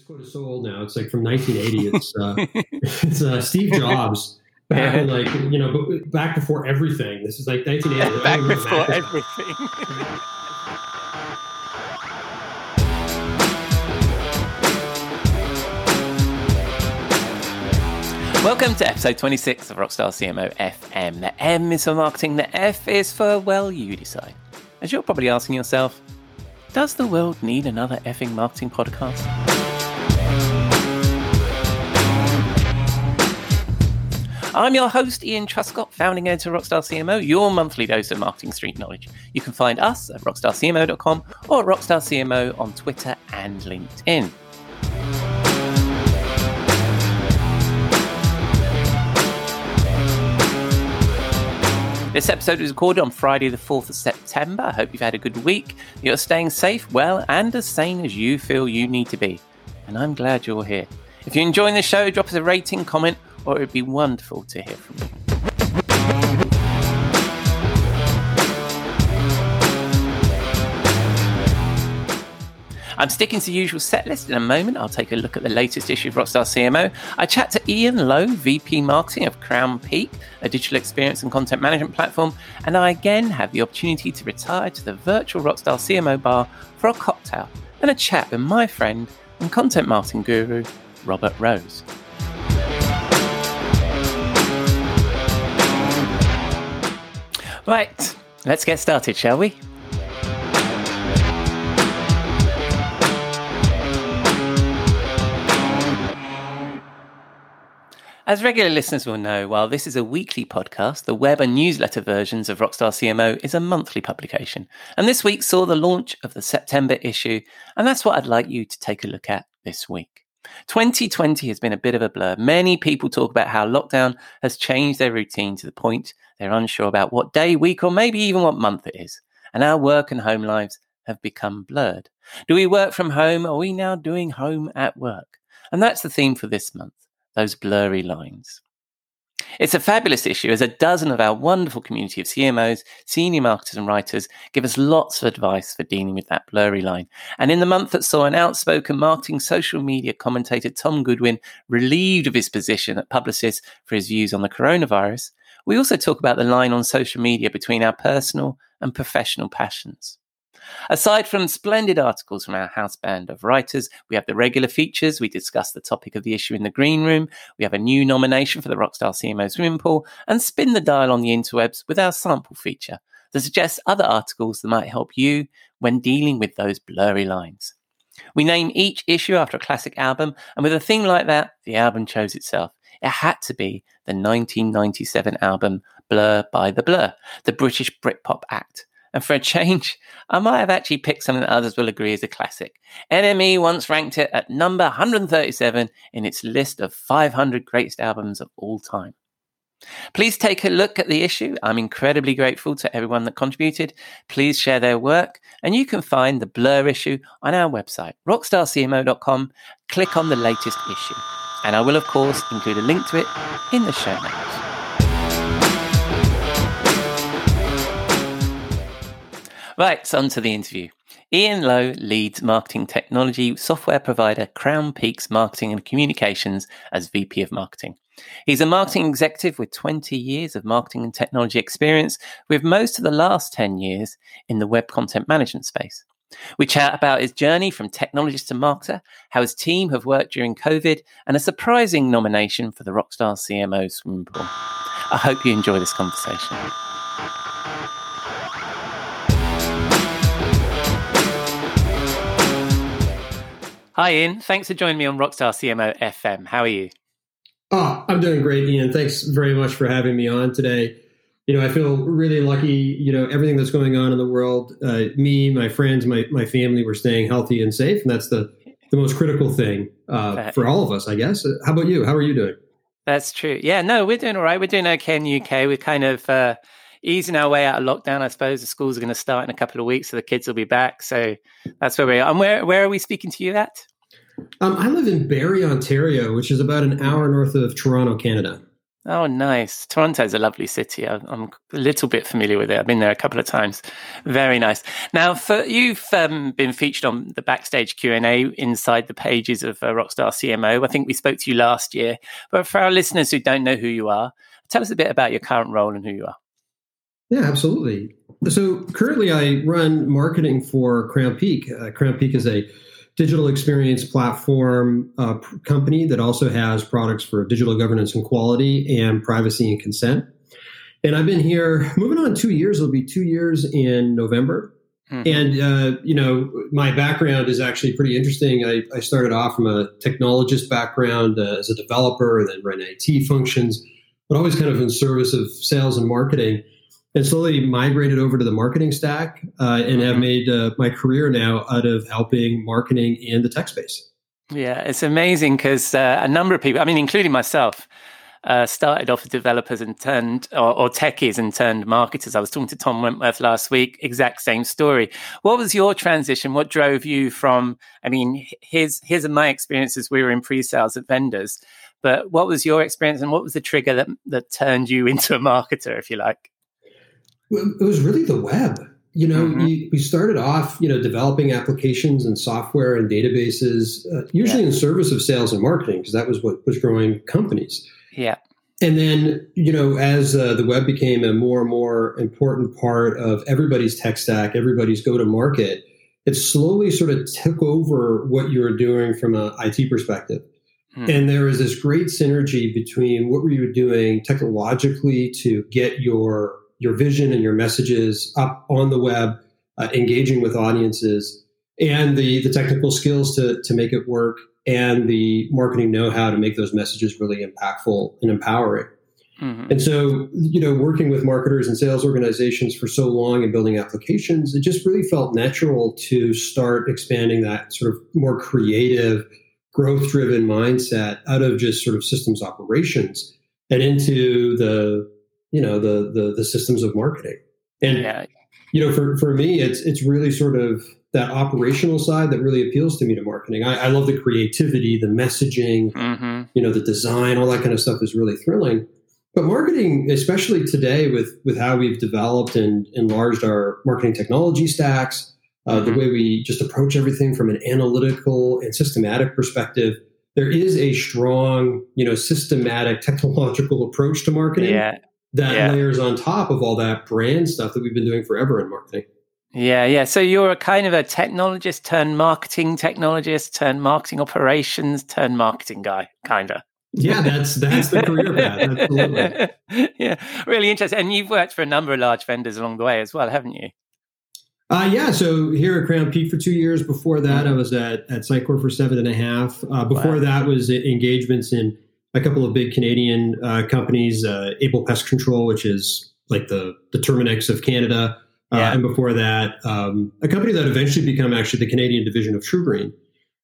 This quote is so old now. It's like from 1980. It's uh, it's uh, Steve Jobs back in like you know back before everything. This is like 1980. back before everything. Welcome to episode 26 of Rockstar CMO FM. The M is for marketing, the F is for, well, you decide. As you're probably asking yourself, does the world need another effing marketing podcast? I'm your host, Ian Truscott, founding editor of Rockstar CMO, your monthly dose of marketing street knowledge. You can find us at rockstarcmo.com or Rockstar CMO on Twitter and LinkedIn. This episode was recorded on Friday, the 4th of September. I hope you've had a good week. You're staying safe, well, and as sane as you feel you need to be. And I'm glad you're here. If you're enjoying the show, drop us a rating, comment, or it would be wonderful to hear from you. I'm sticking to the usual set list in a moment. I'll take a look at the latest issue of Rockstar CMO. I chat to Ian Lowe, VP Marketing of Crownpeak, a digital experience and content management platform, and I again have the opportunity to retire to the virtual Rockstar CMO bar for a cocktail and a chat with my friend and content marketing guru, Robert Rose. Right, let's get started, shall we? As regular listeners will know, while this is a weekly podcast, the web and newsletter versions of Rockstar CMO is a monthly publication. And this week saw the launch of the September issue, and that's what I'd like you to take a look at this week. 2020 has been a bit of a blur. Many people talk about how lockdown has changed their routine to the point they're unsure about what day, week, or maybe even what month it is. And our work and home lives have become blurred. Do we work from home? Are we now doing home at work? And that's the theme for this month those blurry lines. It's a fabulous issue as a dozen of our wonderful community of CMOs, senior marketers, and writers give us lots of advice for dealing with that blurry line. And in the month that saw an outspoken marketing social media commentator, Tom Goodwin, relieved of his position at Publicis for his views on the coronavirus, we also talk about the line on social media between our personal and professional passions. Aside from splendid articles from our house band of writers, we have the regular features. We discuss the topic of the issue in the green room. We have a new nomination for the Rockstar CMO swimming pool and spin the dial on the interwebs with our sample feature that suggests other articles that might help you when dealing with those blurry lines. We name each issue after a classic album, and with a theme like that, the album chose itself. It had to be the 1997 album Blur by the Blur, the British Britpop act. And for a change, I might have actually picked something that others will agree is a classic. NME once ranked it at number 137 in its list of 500 greatest albums of all time. Please take a look at the issue. I'm incredibly grateful to everyone that contributed. Please share their work, and you can find the Blur issue on our website, rockstarcmo.com. Click on the latest issue. And I will, of course, include a link to it in the show notes. Right, so on to the interview. Ian Lowe leads marketing technology software provider Crownpeak's Marketing and Communications as VP of Marketing. He's a marketing executive with 20 years of marketing and technology experience, with most of the last 10 years in the web content management space. We chat about his journey from technologist to marketer, how his team have worked during COVID, and a surprising nomination for the Rockstar CMO swimming pool. I hope you enjoy this conversation. Hi, Ian. Thanks for joining me on Rockstar CMO FM. How are you? Oh, I'm doing great, Ian. Thanks very much for having me on today. You know, I feel really lucky. You know, everything that's going on in the world, uh, me, my friends, my my family, we're staying healthy and safe, and that's the the most critical thing uh, for all of us, I guess. How about you? How are you doing? That's true. Yeah, no, we're doing all right. We're doing okay in the UK. We're kind of uh, easing our way out of lockdown. I suppose the schools are going to start in a couple of weeks, so the kids will be back. So that's where we are. And where where are we speaking to you at? Um, I live in Barrie, Ontario, which is about an hour north of Toronto, Canada. Oh, nice. Toronto's a lovely city. I'm a little bit familiar with it. I've been there a couple of times. Very nice. Now, for, you've um, been featured on the backstage Q and A inside the pages of uh, Rockstar CMO. I think we spoke to you last year. But for our listeners who don't know who you are, tell us a bit about your current role and who you are. Yeah, absolutely. So currently, I run marketing for Crownpeak. Uh, Crownpeak is a digital experience platform uh, company that also has products for digital governance and quality and privacy and consent. And I've been here moving on two years. It'll be two years in November. Mm-hmm. And, uh, you know, my background is actually pretty interesting. I, I started off from a technologist background uh, as a developer and then ran IT functions, but always kind of in service of sales and marketing and slowly migrated over to the marketing stack uh, and have mm-hmm. made uh, my career now out of helping marketing in the tech space. Yeah, it's amazing because uh, a number of people, I mean, including myself, uh, started off as developers and turned, or, or, techies and turned marketers. I was talking to Tom Wentworth last week, exact same story. What was your transition? What drove you from, I mean, here's, here's my experiences. We were in pre sales at vendors, but what was your experience and what was the trigger that, that turned you into a marketer, if you like? It was really the web. You know, mm-hmm. we, we started off, you know, developing applications and software and databases, uh, usually yeah. in service of sales and marketing, because that was what was growing companies. Yeah. And then, you know, as uh, the web became a more and more important part of everybody's tech stack, everybody's go to market, it slowly sort of took over what you were doing from an IT perspective. Hmm. And there was this great synergy between what were you doing technologically to get your your vision and your messages up on the web, uh, engaging with audiences, and the the technical skills to to make it work, and the marketing know how to make those messages really impactful and empowering. Mm-hmm. And so, you know, working with marketers and sales organizations for so long and building applications, it just really felt natural to start expanding that sort of more creative, growth driven mindset out of just sort of systems operations and into the you know the the, the systems of marketing and yeah. you know for for me it's it's really sort of that operational side that really appeals to me to marketing i, I love the creativity the messaging mm-hmm. you know the design all that kind of stuff is really thrilling but marketing especially today with with how we've developed and enlarged our marketing technology stacks uh, mm-hmm. the way we just approach everything from an analytical and systematic perspective there is a strong you know systematic technological approach to marketing yeah that yeah. layers on top of all that brand stuff that we've been doing forever in marketing. Yeah, yeah. So you're a kind of a technologist turned marketing technologist turned marketing operations turned marketing guy, kind of. Yeah, that's that's the career path. Absolutely. yeah, really interesting. And you've worked for a number of large vendors along the way as well, haven't you? Uh, yeah, so here at Crownpeak for two years. Before that, I was at at Sitecore for seven and a half. Uh, before wow. that was engagements in a couple of big Canadian uh, companies, uh, Abell Pest Control, which is like the the Terminix of Canada, uh, yeah. and before that, um, a company that eventually became actually the Canadian division of TruGreen.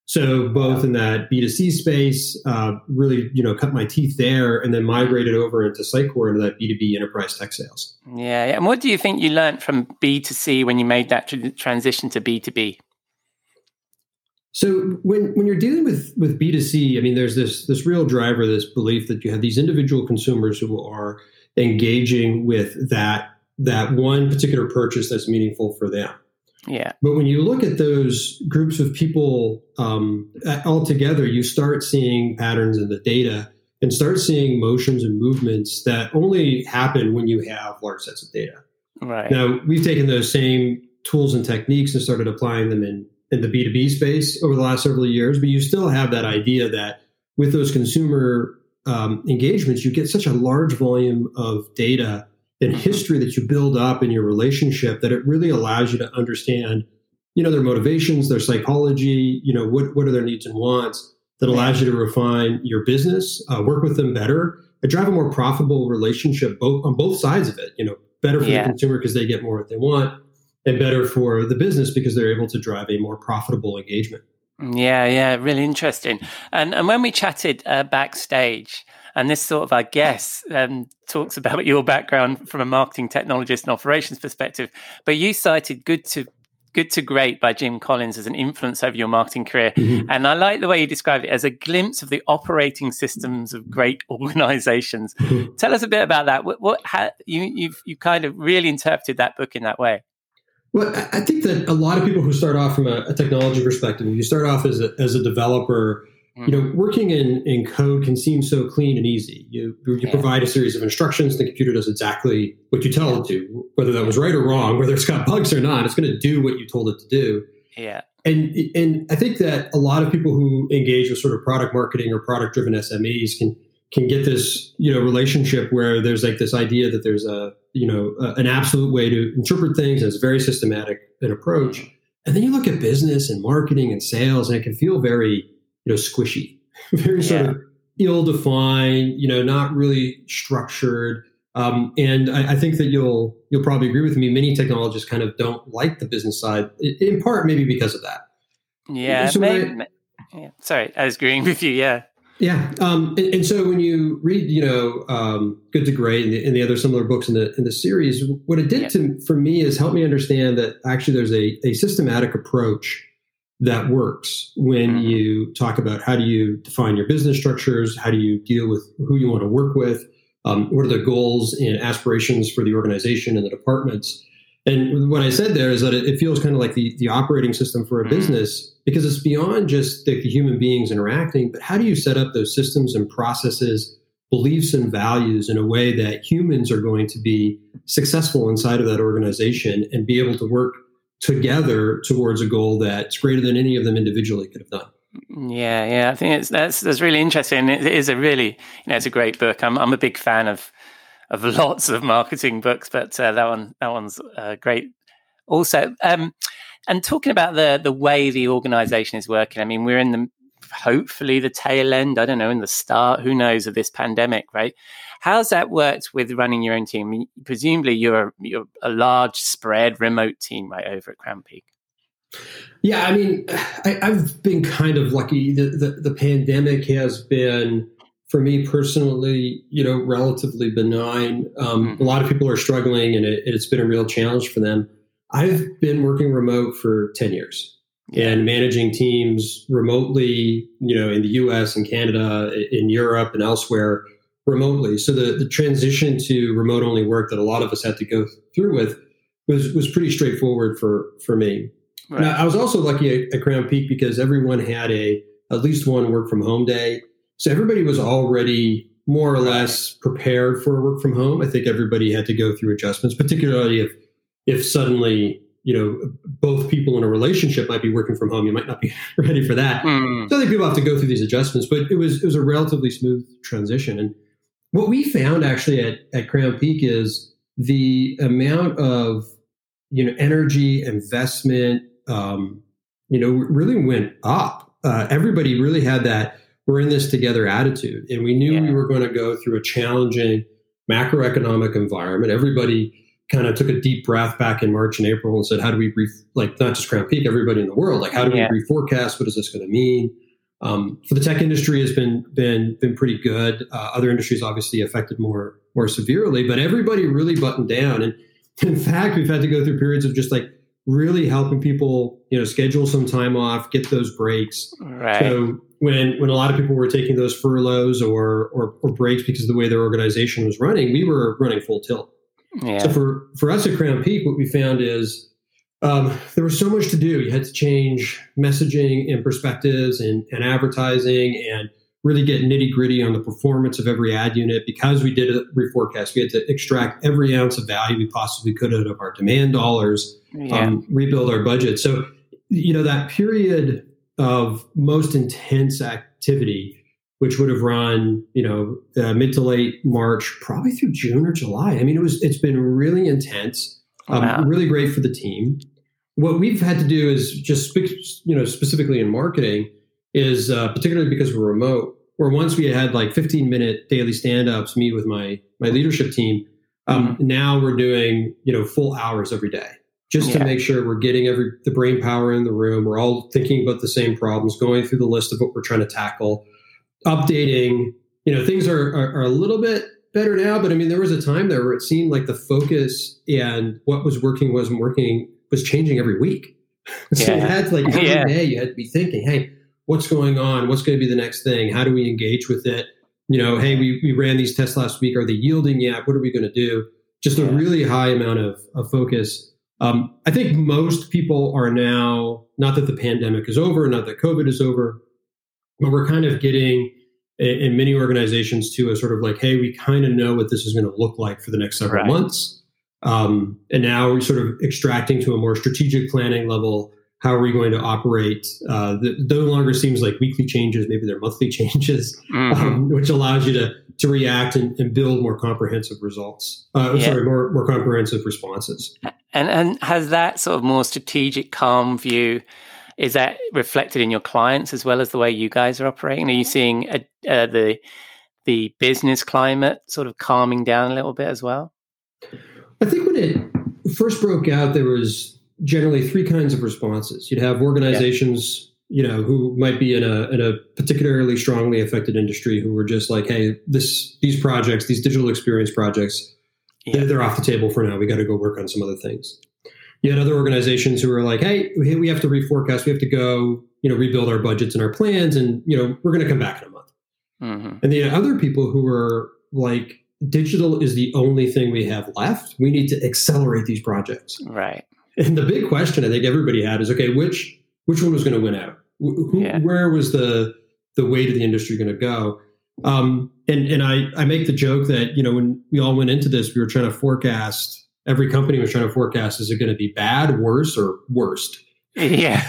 So both in that B2C space, uh, really, you know, cut my teeth there, and then migrated over into Sitecore into that B2B enterprise tech sales. Yeah, yeah. And what do you think you learned from B2C when you made that tr- transition to B2B? So when when you're dealing with with B2C, I mean, there's this this real driver, this belief that you have these individual consumers who are engaging with that that one particular purchase that's meaningful for them. Yeah. But when you look at those groups of people um, all together, you start seeing patterns in the data and start seeing motions and movements that only happen when you have large sets of data. Right. Now we've taken those same tools and techniques and started applying them in in the B2B space over the last several years, but you still have that idea that with those consumer um, engagements, you get such a large volume of data and history that you build up in your relationship that it really allows you to understand, you know, their motivations, their psychology, you know, what, what are their needs and wants that allows you to refine your business, uh, work with them better, and drive a more profitable relationship both on both sides of it, you know, better for yeah. the consumer because they get more what they want and better for the business because they're able to drive a more profitable engagement. Yeah, yeah, really interesting. And and when we chatted uh, backstage, and this sort of, I guess, um, talks about your background from a marketing technologist and operations perspective, but you cited good to Good to Great by Jim Collins as an influence over your marketing career. Mm-hmm. And I like the way you described it as a glimpse of the operating systems of great organizations. Mm-hmm. Tell us a bit about that. What, what how, you, you've, you kind of really interpreted that book in that way. Well, I think that a lot of people who start off from a, a technology perspective, you start off as a, as a developer, you know, mm-hmm. working in, in code can seem so clean and easy. You, you yeah. provide a series of instructions, the computer does exactly what you tell it to, whether that was right or wrong, whether it's got bugs or not, it's going to do what you told it to do. Yeah. And, and I think that a lot of people who engage with sort of product marketing or product driven SMEs can, can get this, you know, relationship where there's like this idea that there's a, you know, a, an absolute way to interpret things. And it's very systematic an approach. And then you look at business and marketing and sales and it can feel very, you know, squishy, very yeah. sort of ill-defined, you know, not really structured. Um, and I, I, think that you'll you'll probably agree with me. Many technologists kind of don't like the business side, in part maybe because of that. Yeah, so maybe, I, yeah. Sorry, I was agreeing with you. Yeah. Yeah, um, and, and, so when you read, you know, um, Good to Great and the, and the, other similar books in the in the series, what it did yeah. to for me is help me understand that actually there's a, a systematic approach that works when mm-hmm. you talk about how do you define your business structures, how do you deal with who you want to work with, um, what are the goals and aspirations for the organization and the departments. And what I said there is that it, it feels kind of like the, the operating system for a mm-hmm. business because it's beyond just the, the human beings interacting, but how do you set up those systems and processes, beliefs and values in a way that humans are going to be successful inside of that organization and be able to work together towards a goal that's greater than any of them individually could have done. Yeah, yeah, I think it's that's that's really interesting. It is a really, you know, it's a great book. I'm I'm a big fan of of lots of marketing books, but uh, that one that one's uh, great. Also, um, and talking about the the way the organisation is working. I mean, we're in the hopefully the tail end. I don't know in the start. Who knows of this pandemic, right? How's that worked with running your own team? presumably, you're a, you're a large spread remote team right over at Crownpeak. Yeah, I mean, I, have been kind of lucky. The, the, the pandemic has been, for me personally, you know, relatively benign. Um, mm-hmm. A lot of people are struggling, and it, has been a real challenge for them. I've been working remote for ten years and managing teams remotely, you know, in the U.S. and Canada, in Europe, and elsewhere remotely. So the, the transition to remote only work that a lot of us had to go through with was was pretty straightforward for for me. Right. Now, I was also lucky at, at Crownpeak because everyone had a at least one work from home day. So everybody was already more or less prepared for work from home. I think everybody had to go through adjustments, particularly if if suddenly you know both people in a relationship might be working from home. You might not be ready for that. Mm. So I think people have to go through these adjustments, but it was it was a relatively smooth transition. And what we found actually at, at Crownpeak is the amount of you know energy investment um, you know really went up. Uh, everybody really had that we're in this together attitude, and we knew yeah. we were going to go through a challenging macroeconomic environment. Everybody kind of took a deep breath back in March and April and said, "How do we re- like not just Crownpeak, everybody in the world? Like, how do yeah. we reforecast? What is this going to mean?" Um, for the tech industry has been been been pretty good. Uh, other industries obviously affected more more severely, but everybody really buttoned down. And in fact, we've had to go through periods of just like really helping people, you know, schedule some time off, get those breaks. Right. So when when a lot of people were taking those furloughs or, or or breaks because of the way their organization was running, we were running full tilt. Yeah. So for for us at Crownpeak, what we found is um, there was so much to do. You had to change messaging and perspectives and, and advertising and really get nitty gritty on the performance of every ad unit. Because we did a reforecast, we had to extract every ounce of value we possibly could out of our demand dollars, yeah. um, rebuild our budget. So, you know, that period of most intense activity, which would have run, you know, uh, mid to late March, probably through June or July. I mean, it was it's been really intense. Um, wow. Really great for the team. What we've had to do is just, speak, you know, specifically in marketing, is uh, particularly because we're remote. Where once we had like 15 minute daily stand ups, meet with my my leadership team. Um, mm-hmm. Now we're doing you know full hours every day just yeah. to make sure we're getting every the brain power in the room. We're all thinking about the same problems, going through the list of what we're trying to tackle, updating. You know, things are, are, are a little bit better now, but I mean, there was a time there where it seemed like the focus and what was working wasn't working was changing every week. so yeah. you had to like every yeah. day you had to be thinking, hey, what's going on? What's going to be the next thing? How do we engage with it? You know, hey, we, we ran these tests last week. Are they yielding yet? What are we going to do? Just a really high amount of, of focus. Um, I think most people are now, not that the pandemic is over, not that COVID is over, but we're kind of getting in many organizations to a sort of like, hey, we kind of know what this is going to look like for the next several right. months. Um, and now we're sort of extracting to a more strategic planning level. How are we going to operate? Uh, that no longer seems like weekly changes, maybe they're monthly changes, mm-hmm. um, which allows you to to react and, and build more comprehensive results. Uh, yeah. Sorry, more more comprehensive responses. And and has that sort of more strategic, calm view is that reflected in your clients as well as the way you guys are operating? Are you seeing a, uh, the the business climate sort of calming down a little bit as well? I think when it first broke out, there was generally three kinds of responses. You'd have organizations, yeah. you know, who might be in a in a particularly strongly affected industry who were just like, hey, this these projects, these digital experience projects, yeah. they're, they're off the table for now. We got to go work on some other things. You had other organizations who were like, hey, we have to reforecast. We have to go, you know, rebuild our budgets and our plans, and you know, we're going to come back in a month. Mm-hmm. And the other people who were like, digital is the only thing we have left. We need to accelerate these projects. Right. And the big question I think everybody had is, okay, which which one was going to win out? Who, yeah. Where was the the weight of the industry going to go? Um, and and I I make the joke that you know when we all went into this, we were trying to forecast every company was trying to forecast is it going to be bad, worse, or worst? Yeah.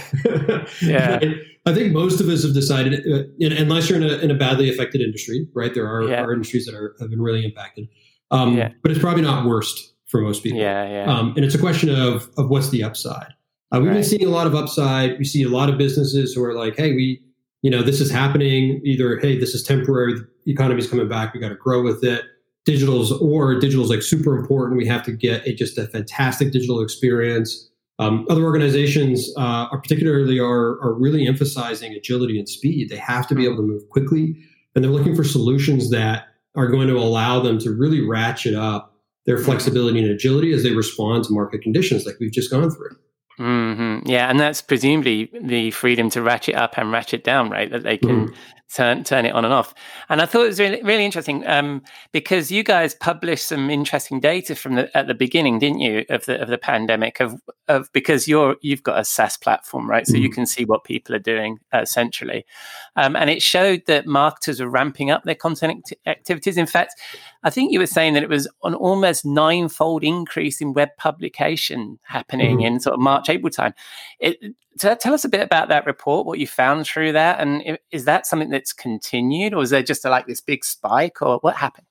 yeah. I think most of us have decided, uh, unless you're in a, in a badly affected industry, right? There are, yeah. are industries that are, have been really impacted. Um, yeah. But it's probably not worst for most people. Yeah, yeah. Um, and it's a question of, of what's the upside. Uh, we've right. been seeing a lot of upside. We see a lot of businesses who are like, hey, we, you know, this is happening. Either, hey, this is temporary. The economy's coming back. We got to grow with it digital's or digital's like super important. We have to get a, just a fantastic digital experience. Um, other organizations uh, are particularly are, are really emphasizing agility and speed. They have to be able to move quickly, and they're looking for solutions that are going to allow them to really ratchet up their flexibility and agility as they respond to market conditions like we've just gone through. Mm-hmm. Yeah, and that's presumably the freedom to ratchet up and ratchet down, right? That they can mm turn turn it on and off. And I thought it was really really interesting um, because you guys published some interesting data from the at the beginning, didn't you, of the of the pandemic of of because you're you've got a SaaS platform, right? So mm you can see what people are doing uh, centrally, um, and it showed that marketers are ramping up their content act- activities. In fact, I think you were saying that it was an almost ninefold increase in web publication happening mm in sort of March April time. It, tell us a bit about that report, what you found through that, and is that something that's continued, or is there just a, like this big spike, or what happened?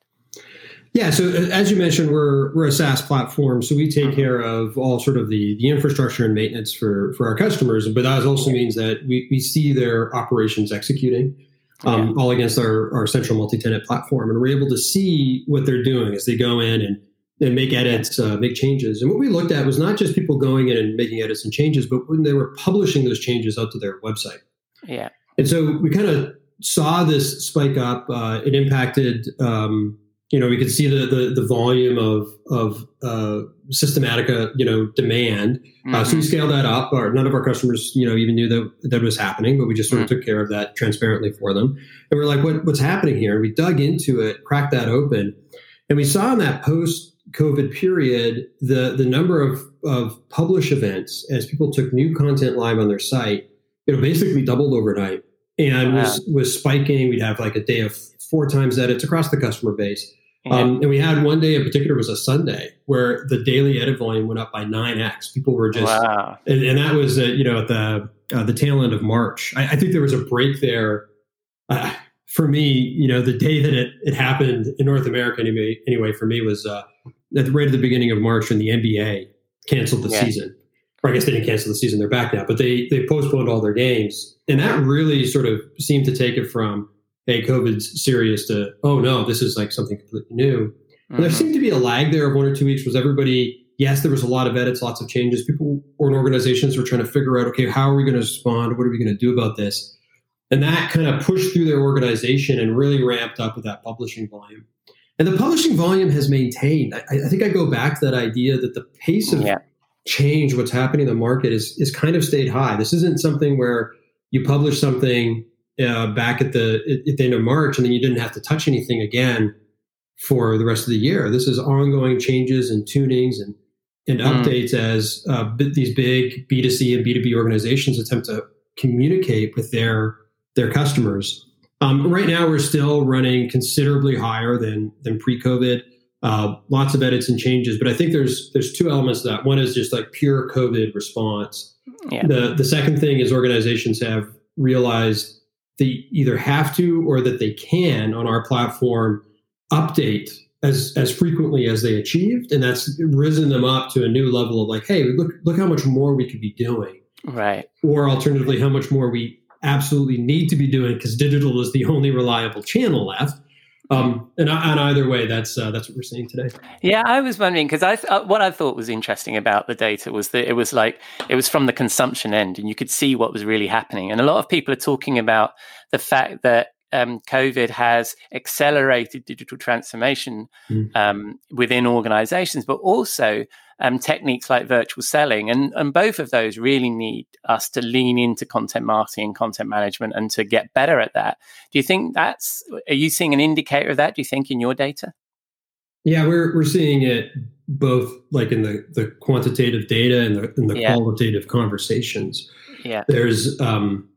Yeah, so uh, as you mentioned, we're we're a SaaS platform, so we take mm-hmm. care of all sort of the the infrastructure and maintenance for for our customers. But that also means that we we see their operations executing. Um, yeah. all against our, our central multi-tenant platform and we're able to see what they're doing as they go in and and make edits, uh, make changes. And what we looked at was not just people going in and making edits and changes, but when they were publishing those changes out to their website. Yeah. And so we kind of saw this spike up. Uh, it impacted, um, you know, we could see the the, the volume of of uh, Systematica, you know, demand. Mm-hmm. Uh, so we mm-hmm. scaled that up. Our, none of our customers, you know, even knew that that was happening, but we just sort of mm-hmm. took care of that transparently for them. And we're like, what, what's happening here? And we dug into it, cracked that open, and we saw in that post COVID period, the the number of of publish events as people took new content live on their site, you know, basically doubled overnight and wow. was was spiking. We'd have like a day of four times edits across the customer base. Um, and we had one day in particular was a Sunday where the daily edit volume went up by nine x. People were just, wow. and, and, that was uh, you know at the uh, the tail end of March. I, I, think there was a break there. Uh, for me, you know, the day that it, it happened in North America anyway, anyway for me was uh, at the right at the beginning of March when the NBA canceled the yeah. season. Or I guess they didn't cancel the season; they're back now. But they they postponed all their games, and that really sort of seemed to take it from hey, COVID's serious to oh no, this is like something completely new. Mm-hmm. there seemed to be a lag there of one or two weeks. Was everybody? Yes, there was a lot of edits, lots of changes. People or organizations were trying to figure out, okay, how are we going to respond? What are we going to do about this? And that kind of pushed through their organization and really ramped up with that publishing volume. And the publishing volume has maintained. I, I, think I go back to that idea that the pace of, yeah. change, what's happening in the market is is kind of stayed high. This isn't something where you publish something uh, back at the at the end of March and then you didn't have to touch anything again for the rest of the year. This is ongoing changes and tunings and and mm. updates as uh, these big B2C and B2B organizations attempt to communicate with their their customers. Um, right now, we're still running considerably higher than than pre-COVID. Uh, lots of edits and changes, but I think there's there's two elements to that. One is just like pure COVID response. Yeah. The the second thing is organizations have realized they either have to or that they can on our platform update as as frequently as they achieved, and that's risen them up to a new level of like, hey, look look how much more we could be doing, right? Or alternatively, how much more we absolutely need to be doing because digital is the only reliable channel left. Um, and, and either way, that's uh, that's what we're seeing today. Yeah, I was wondering because I uh, what I thought was interesting about the data was that it was like it was from the consumption end, and you could see what was really happening. And a lot of people are talking about the fact that um, COVID has accelerated digital transformation mm. um, within organizations, but also um, techniques like virtual selling. And, and both of those really need us to lean into content marketing and content management and to get better at that. Do you think that's, are you seeing an indicator of that, do you think, in your data? Yeah, we're, we're seeing it both like in the, the quantitative data and the, and the yeah. qualitative conversations. Yeah. There's, um,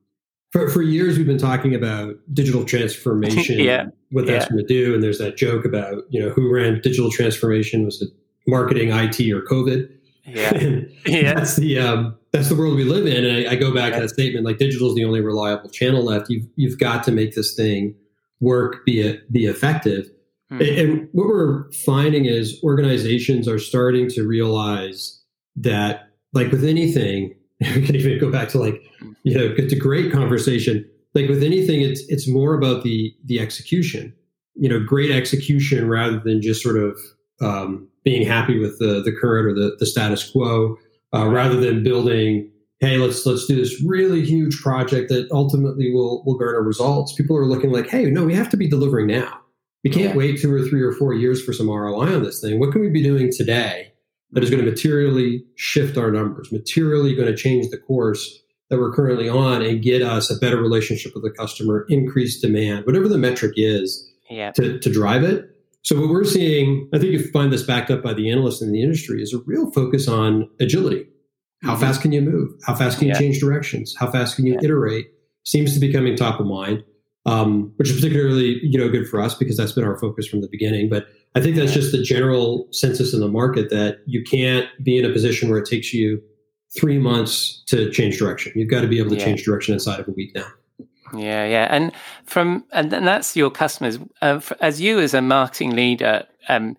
for, for years we've been talking about digital transformation yeah. what that's yeah. going to do and there's that joke about you know who ran digital transformation was it marketing it or covid yeah, yeah. that's the um, that's the world we live in and i, I go back yeah. to that statement like digital is the only reliable channel left you've you've got to make this thing work be it be effective hmm. and, and what we're finding is organizations are starting to realize that like with anything we can even go back to like you know it's a great conversation. Like with anything it's it's more about the the execution you know great execution rather than just sort of um, being happy with the the current or the, the status quo uh, rather than building hey let's let's do this really huge project that ultimately will will garner results. People are looking like hey no we have to be delivering now. We can't wait two or three or four years for some roi on this thing. What can we be doing today that is going to materially shift our numbers, materially going to change the course that we're currently on and get us a better relationship with the customer, increase demand, whatever the metric is yeah. to, to drive it. So what we're seeing, I think you find this backed up by the analysts in the industry, is a real focus on agility. How mm-hmm. fast can you move? How fast can you yeah. change directions? How fast can you yeah. iterate? Seems to be coming top of mind, um, which is particularly you know good for us because that's been our focus from the beginning. But I think that's just the general census in the market that you can't be in a position where it takes you three months to change direction. You've got to be able to yeah. change direction inside of a week now. Yeah, yeah, and from and that's your customers. Uh, for, as you as a marketing leader, um,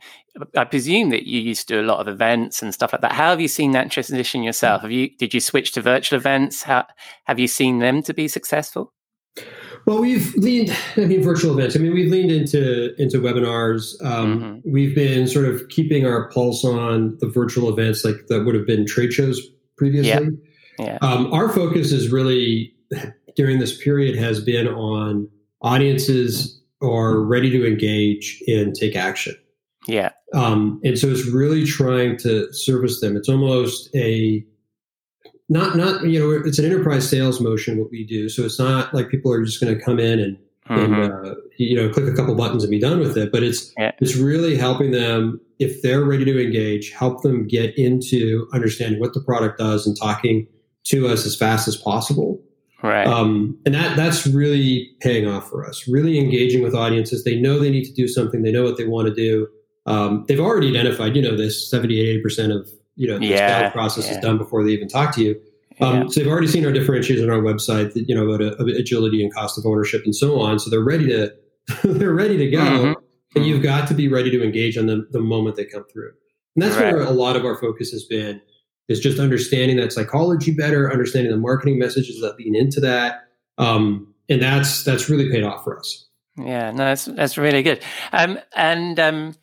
I presume that you used to do a lot of events and stuff like that. How have you seen that transition yourself? Have you did you switch to virtual events? How have you seen them to be successful? Well, we've leaned. I mean, virtual events. I mean, we've leaned into into webinars. Um, mm-hmm. We've been sort of keeping our pulse on the virtual events, like that would have been trade shows previously. Yeah. Um, our focus is really during this period has been on audiences are ready to engage and take action. Yeah. Um, and so it's really trying to service them. It's almost a not not you know it's an enterprise sales motion what we do so it's not like people are just going to come in and, mm-hmm. and uh, you know click a couple buttons and be done with it but it's yeah. it's really helping them if they're ready to engage help them get into understanding what the product does and talking to us as fast as possible right um, and that that's really paying off for us really engaging with audiences they know they need to do something they know what they want to do um, they've already identified you know this 70 80% of you know the yeah, process yeah. is done before they even talk to you. Um, yeah. So they've already seen our differentiators on our website, that, you know, about, about, agility and cost of ownership and so on. So they're ready to they're ready to go. Mm-hmm. And you've got to be ready to engage on them the moment they come through. And that's right. where a lot of our focus has been is just understanding that psychology better, understanding the marketing messages that lean into that. Um, and that's that's really paid off for us. Yeah, no, that's that's really good. Um, and um,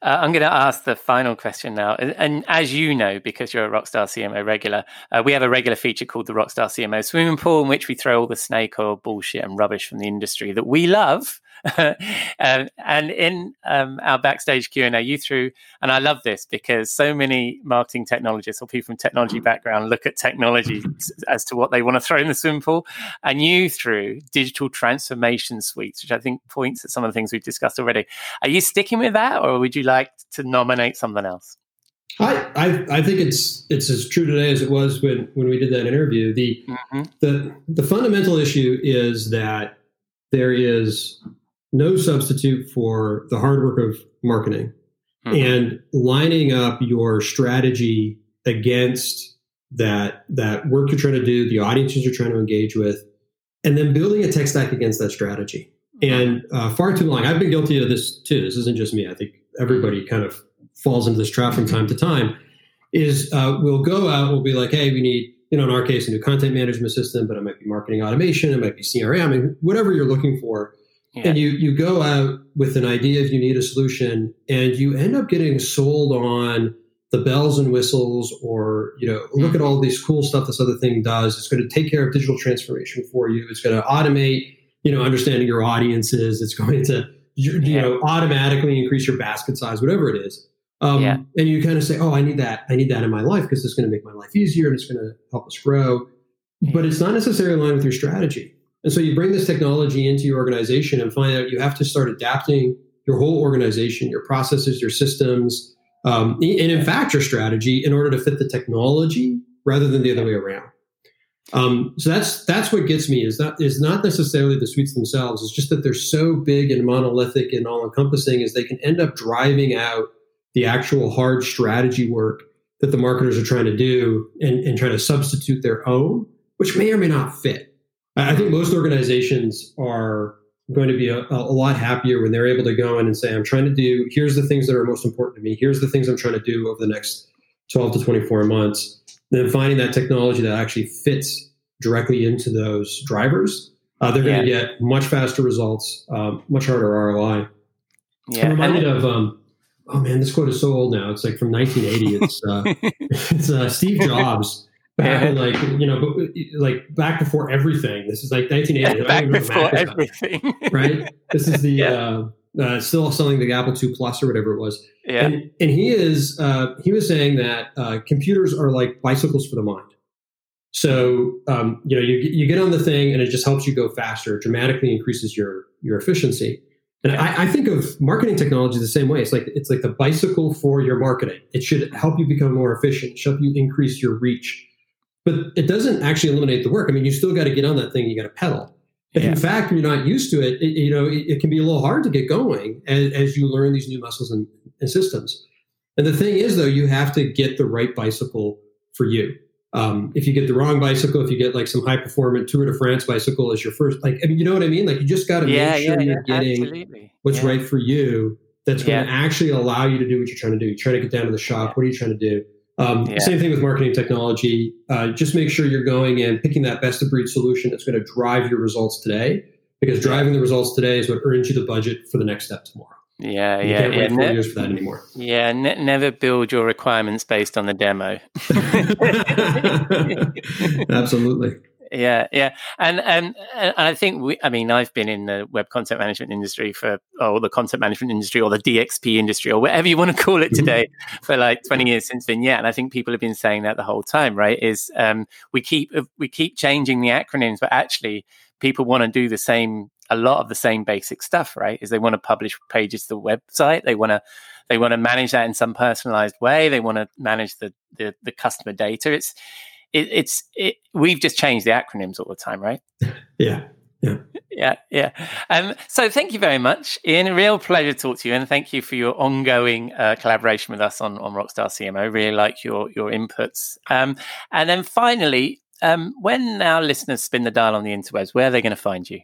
uh, I'm going to ask the final question now. And as you know, because you're a Rockstar CMO regular, uh, we have a regular feature called the Rockstar CMO Swimming Pool, in which we throw all the snake oil bullshit and rubbish from the industry that we love um, and in um, our backstage Q and A, you threw, and I love this because so many marketing technologists or people from technology background look at technology as to what they want to throw in the swim pool, and you threw digital transformation suites, which I think points at some of the things we've discussed already. Are you sticking with that, or would you like to nominate something else? I, I, I think it's it's as true today as it was when when we did that interview. The mm-hmm. the the fundamental issue is that there is no substitute for the hard work of marketing mm-hmm. and lining up your strategy against that that work you're trying to do, the audiences you're trying to engage with, and then building a tech stack against that strategy. Mm-hmm. And uh, far too long, I've been guilty of this too. This isn't just me. I think everybody kind of falls into this trap from time to time. Is uh, we'll go out, we'll be like, hey, we need, you know, in our case, a new content management system, but it might be marketing automation, it might be CRM, mean, whatever you're looking for yeah. And you you go out with an idea if you need a solution, and you end up getting sold on the bells and whistles, or you know, look at mm-hmm. all these cool stuff this other thing does. It's going to take care of digital transformation for you. It's going to automate, you know, understanding your audiences. It's going to you, yeah. know automatically increase your basket size, whatever it is. Um, yeah. And you kind of say, "Oh, I need that. I need that in my life because it's going to make my life easier and it's going to help us grow." But it's not necessarily aligned with your strategy. And so you bring this technology into your organization and find out you have to start adapting your whole organization, your processes, your systems, um, and in fact, your strategy in order to fit the technology rather than the other way around. Um, so that's that's what gets me is not is not necessarily the suites themselves. It's just that they're so big and monolithic and all encompassing, is they can end up driving out the actual hard strategy work that the marketers are trying to do and, and trying to substitute their own, which may or may not fit. I think most organizations are going to be a, a, lot happier when they're able to go in and say, I'm trying to do, here's the things that are most important to me. Here's the things I'm trying to do over the next 12 to 24 months. then finding that technology that actually fits directly into those drivers, uh, they're going to get much faster results, um, much harder ROI. Yeah. I'm reminded of, um, oh man, this quote is so old now. It's like from 1980. It's, uh, it's uh, Steve Jobs back like you know like back before everything this is like 1980 yeah, back before everything right this is the yeah. uh, uh, still selling the apple ii plus or whatever it was yeah. and, and he is uh, he was saying that uh, computers are like bicycles for the mind so um, you know you, you get on the thing and it just helps you go faster dramatically increases your your efficiency and yeah. I, I, think of marketing technology the same way. It's like it's like the bicycle for your marketing. It should help you become more efficient, should help you increase your reach, but it doesn't actually eliminate the work. I mean, you still got to get on that thing. You got to pedal. If yeah. in fact you're not used to it, it you know, it, it, can be a little hard to get going as, as you learn these new muscles and, and, systems. And the thing is, though, you have to get the right bicycle for you. Um, if you get the wrong bicycle, if you get like some high performance Tour de France bicycle as your first, like, I mean, you know what I mean? Like, you just got to yeah, make sure yeah, you're getting absolutely. what's right for you. That's going to actually allow you to do what you're trying to do. You're trying to get down to the shop. What are you trying to do? Um, yeah. Same thing with marketing technology. Uh, just make sure you're going and picking that best of breed solution that's going to drive your results today, because driving the results today is what earns you the budget for the next step tomorrow. Yeah, you yeah, can't wait yeah. Ne- years for that anymore. Yeah, ne- never build your requirements based on the demo. Absolutely yeah yeah. And, and and i think we i mean i've been in the web content management industry for or the content management industry or the dxp industry or whatever you want to call it mm-hmm. today for like 20 years since then. Yeah and i think people have been saying that the whole time right is um, we keep we keep changing the acronyms but actually people want to do the same a lot of the same basic stuff right is they want to publish pages to the website they want to they want to manage that in some personalized way they want to manage the, the the customer data. It's it, it's it, we've just changed the acronyms all the time, right? Yeah. Yeah. Yeah, yeah. Um, so thank you very much, Ian. A real pleasure to talk to you, and thank you for your ongoing uh, collaboration with us on, on Rockstar CMO. Really like your your inputs. Um, and then finally, um, when our listeners spin the dial on the interwebs, where are they going to find you?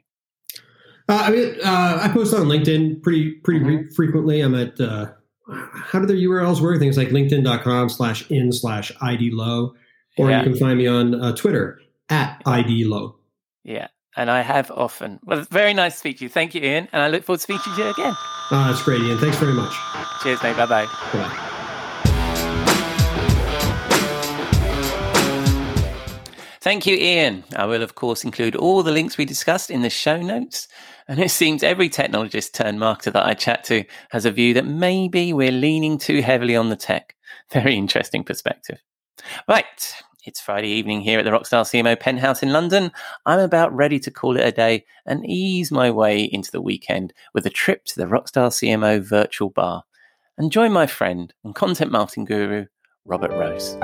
Uh, I mean, uh, I post on LinkedIn pretty pretty mm-hmm. re- frequently. I'm at uh, how do their URLs work? Things like LinkedIn.com slash in slash ID low or yeah. you can find me on uh, Twitter at ID Low. Yeah, and I have often. Well, it's very nice to speak to you. Thank you, Ian, and I look forward to speaking to you again. Uh, that's great, Ian. Thanks very much. Cheers, mate. Bye bye. Bye. Thank you, Ian. I will, of course, include all the links we discussed in the show notes. And it seems every technologist turned marketer that I chat to has a view that maybe we're leaning too heavily on the tech. Very interesting perspective. Right. It's Friday evening here at the Rockstar CMO penthouse in London. I'm about ready to call it a day and ease my way into the weekend with a trip to the Rockstar CMO virtual bar and join my friend and content marketing guru, Robert Rose.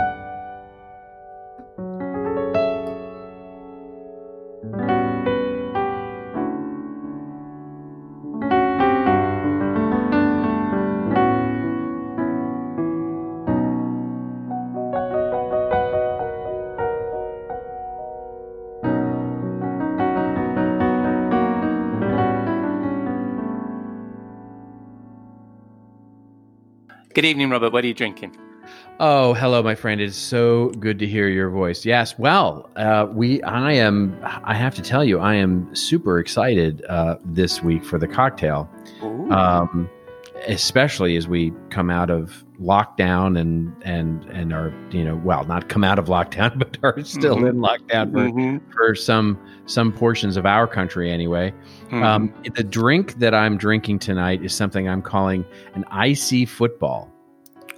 Good evening, Robert. What are you drinking? Oh, hello, my friend. It's so good to hear your voice. Yes, well, uh, we. I am. I have to tell you, I am super excited uh, this week for the cocktail, um, especially as we come out of lockdown and and and are you know well not come out of lockdown, but are still mm-hmm. in lockdown for mm-hmm. for some some portions of our country anyway. Mm-hmm. Um, the drink that I'm drinking tonight is something I'm calling an icy football.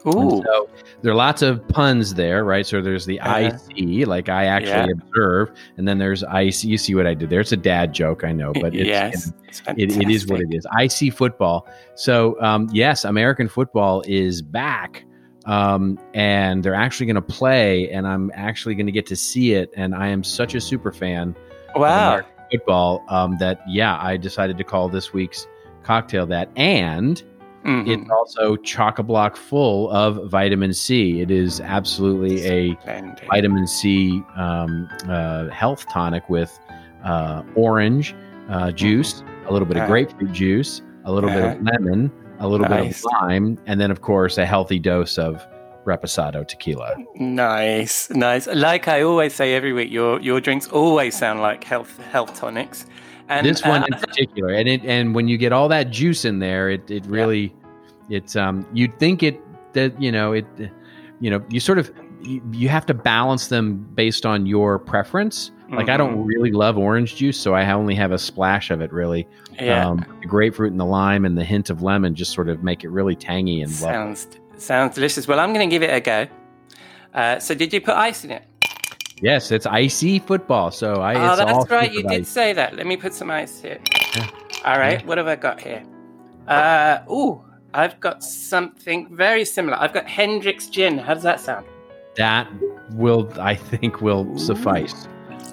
Ooh. So there are lots of puns there, right? So there's the uh, I see, like I actually yeah. observe, and then there's I see. You see what I did there? It's a dad joke, I know, but it's, yes, it's it, it is what it is. I see football. So um, yes, American football is back, um, and they're actually going to play, and I'm actually going to get to see it, and I am such a super fan. Wow, football. Um, that yeah, I decided to call this week's cocktail that, and Mm-hmm. It's also chock a block full of vitamin C. It is absolutely a Splendid. vitamin C um, uh, health tonic with uh, orange uh, juice, mm-hmm. a little bit of grapefruit juice, a little bit of lemon, a little nice. bit of lime, and then, of course, a healthy dose of reposado tequila. Nice, nice. Like I always say every week, your your drinks always sound like health health tonics. And this one uh, in particular, and it and when you get all that juice in there, it it really yeah. it's um you'd think it that you know it you know you sort of you, you have to balance them based on your preference. Like mm-hmm. I don't mm-hmm. really love orange juice, so I only have a splash of it. Really, yeah. Um, the grapefruit and the lime and the hint of lemon just sort of make it really tangy and sounds lovely. sounds delicious. Well, I'm going to give it a go. Uh, so, did you put ice in it? Yes, it's icy football. So I. Oh, that's right. You did say that. Let me put some ice here. Yeah. All right. Yeah. What have I got here? Uh, ooh, I've got something very similar. I've got Hendrick's gin. How does that sound? That will, I think, will ooh. suffice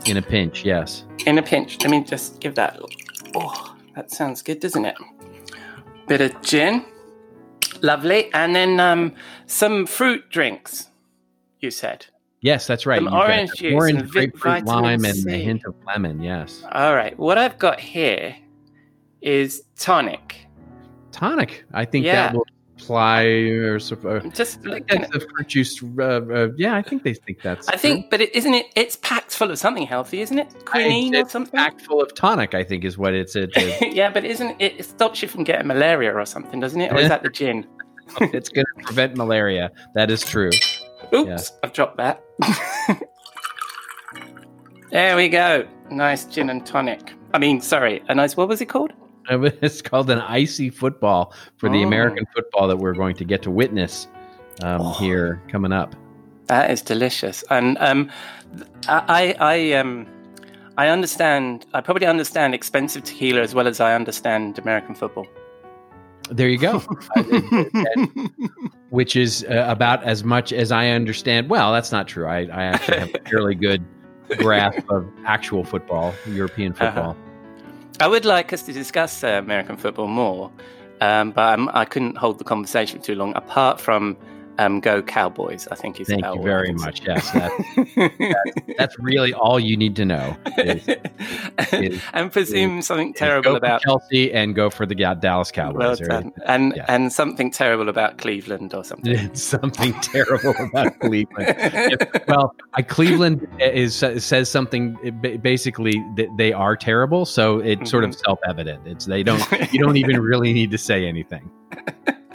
in a pinch. Yes. In a pinch. Let me just give that. Oh, that sounds good, doesn't it? Bit of gin. Lovely. And then um, some fruit drinks. You said. Yes, that's right. Orange juice, orange, grapefruit, lime, and a hint of lemon. Yes. All right. What I've got here is tonic. Tonic. I think yeah. that will apply or uh, just like that's the fruit juice. Uh, uh, yeah, I think they think that's. I think, but is not it? It's packed full of something healthy, isn't it? Quinine or something. Packed full of tonic, I think, is what it's. It, yeah, but isn't it? It stops you from getting malaria or something, doesn't it? Or is that the gin? it's going to prevent malaria. That is true. Oops, yeah. I've dropped that. there we go. Nice gin and tonic. I mean, sorry, a nice, what was it called? It's called an icy football for the oh. American football that we're going to get to witness um, oh. here coming up. That is delicious, and um, I, I, um, I understand. I probably understand expensive tequila as well as I understand American football. There you go. Which is uh, about as much as I understand. Well, that's not true. I, I actually have a fairly good grasp of actual football, European uh-huh. football. Uh-huh. I would like us to discuss uh, American football more, um, but I'm, I could not hold the conversation too long. Apart from um, go Cowboys. I think is Thank you very much. Yes, that, that's really all you need to know. Is, is, and presume is, something terrible about Chelsea and go for the Dallas Cowboys. Well done. And yeah. and something terrible about Cleveland or something. something terrible about Cleveland. If, well, I, Cleveland is says something basically that they are terrible, so it's mm-hmm. sort of mm-hmm. self evident. It's they don't you don't even really need to say anything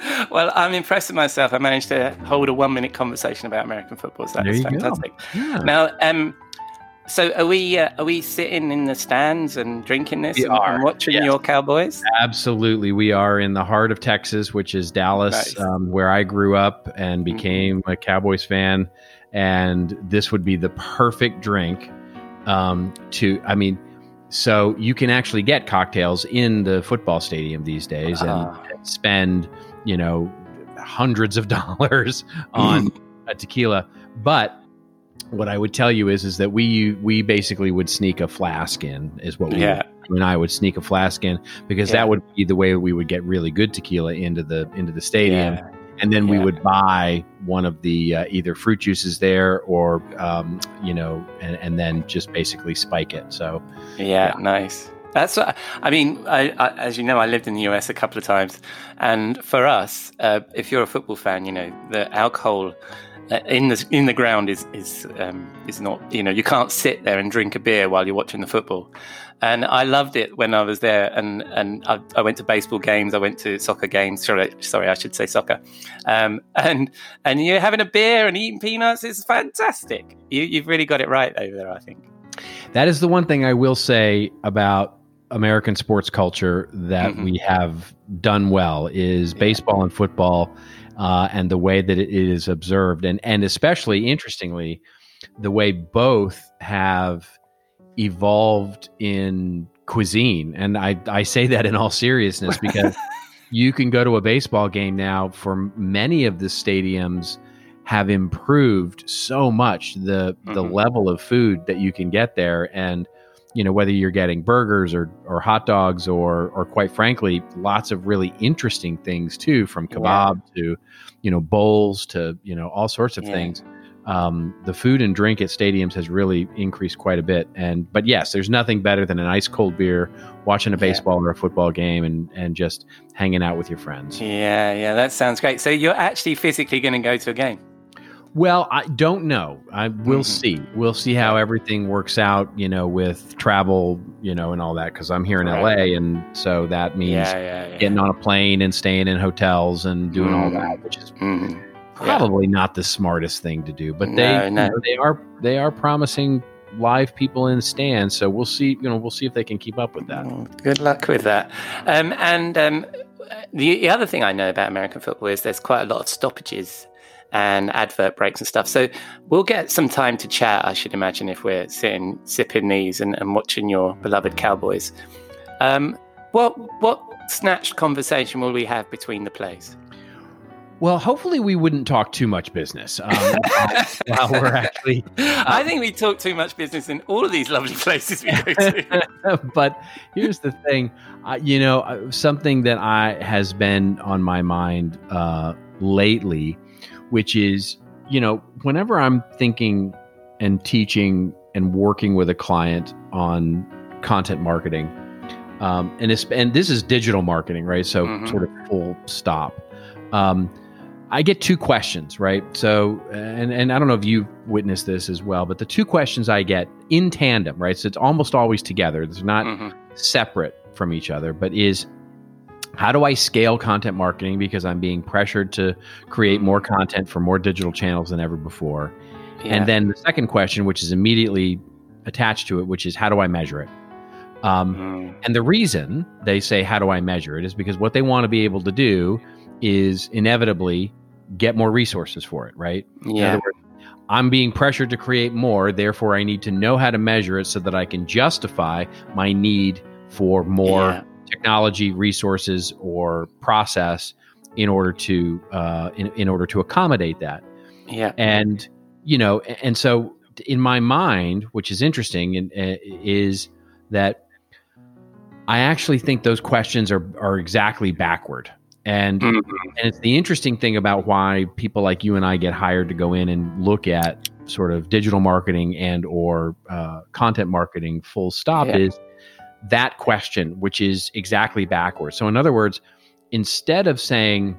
well, I'm impressed with myself. I managed to hold a one minute conversation about American football. So that fantastic. Yeah. Now, um, So are we? Uh, are we sitting in the stands and drinking this We and, are, and watching yes. your Cowboys? Absolutely. We are in the heart of Texas, which is Dallas, Nice. um, where I grew up and became a Cowboys fan. And this would be the perfect drink um, to, I mean, so you can actually get cocktails in the football stadium these days and, Ah. and spend, you know, hundreds of dollars on a tequila. But what I would tell you is, is that we we basically would sneak a flask in, is what we Yeah. and I would sneak a flask in because Yeah. that would be the way we would get really good tequila into the into the stadium, Yeah. and then we would buy one of the uh, either fruit juices there or um, you know, and, and then just basically spike it. So Yeah, nice. That's what I mean. I, I, as you know, I lived in the US a couple of times, and for us, uh, if you're a football fan, you know the alcohol uh, in the in the ground is is um, is not. You know, you can't sit there and drink a beer while you're watching the football. And I loved it when I was there, and and I, I went to baseball games, I went to soccer games. Sorry, sorry, I should say soccer. Um, and and you're having a beer and eating peanuts is fantastic. You, you've really got it right over there, I think. that is the one thing I will say about American sports culture that Mhm. we have done well is Yeah. baseball and football uh, and the way that it is observed and and especially interestingly the way both have evolved in cuisine and I, I say that in all seriousness because you can go to a baseball game now for many of the stadiums have improved so much the the Mhm. level of food that you can get there and you know whether you're getting burgers or or hot dogs or or quite frankly lots of really interesting things too from Yeah. kebab to you know bowls to you know all sorts of Yeah. things um, the food and drink at stadiums has really increased quite a bit and but yes there's nothing better than an ice cold beer watching a Yeah. baseball or a football game and and just hanging out with your friends Yeah, yeah, that sounds great. So you're actually physically going to go to a game? Well, I don't know. I will Mhm. see. We'll see how everything works out, you know, with travel, you know, and all that. Because I'm here in Right. LA, and so that means Yeah, yeah, yeah. getting on a plane and staying in hotels and doing all Mm. that, which is Mhm. Yeah. probably not the smartest thing to do. But they, No, you know, they are they are promising live people in stands. So we'll see. You know, we'll see if they can keep up with that. Mm, Good luck with that. Um, and um, the, the other thing I know about American football is there's quite a lot of stoppages and advert breaks and stuff. So we'll get some time to chat, I should imagine, if we're sitting sipping these and, and watching your beloved Cowboys. Um, what what snatched conversation will we have between the plays? Well, hopefully we wouldn't talk too much business um, while we're actually I think we talk too much business in all of these lovely places we go to. but here's the thing uh, you know uh, something that i has been on my mind uh, lately which is you know whenever i'm thinking and teaching and working with a client on content marketing um, and, and this is digital marketing right so Mhm. sort of full stop um, I get two questions, right? So, and and I don't know if you've witnessed this as well, but the two questions I get in tandem, right? So it's almost always together. It's not Mhm. separate from each other, but is how do I scale content marketing because I'm being pressured to create more content for more digital channels than ever before? Yeah. And then the second question, which is immediately attached to it, which is how do I measure it? Um, Mm, and the reason they say, How do I measure it? is because what they want to be able to do is inevitably get more resources for it, right? In yeah. other words, I'm being pressured to create more, therefore, I need to know how to measure it so that I can justify my need for more Yeah. Technology, resources, or process in order to uh, in, in order to accommodate that Yeah. and you know and so in my mind which is interesting and uh, is that i actually think those questions are are exactly backward and Mhm. and it's the interesting thing about why people like you and i get hired to go in and look at sort of digital marketing and or uh, content marketing full stop Yeah. is that question which is exactly backwards so in other words instead of saying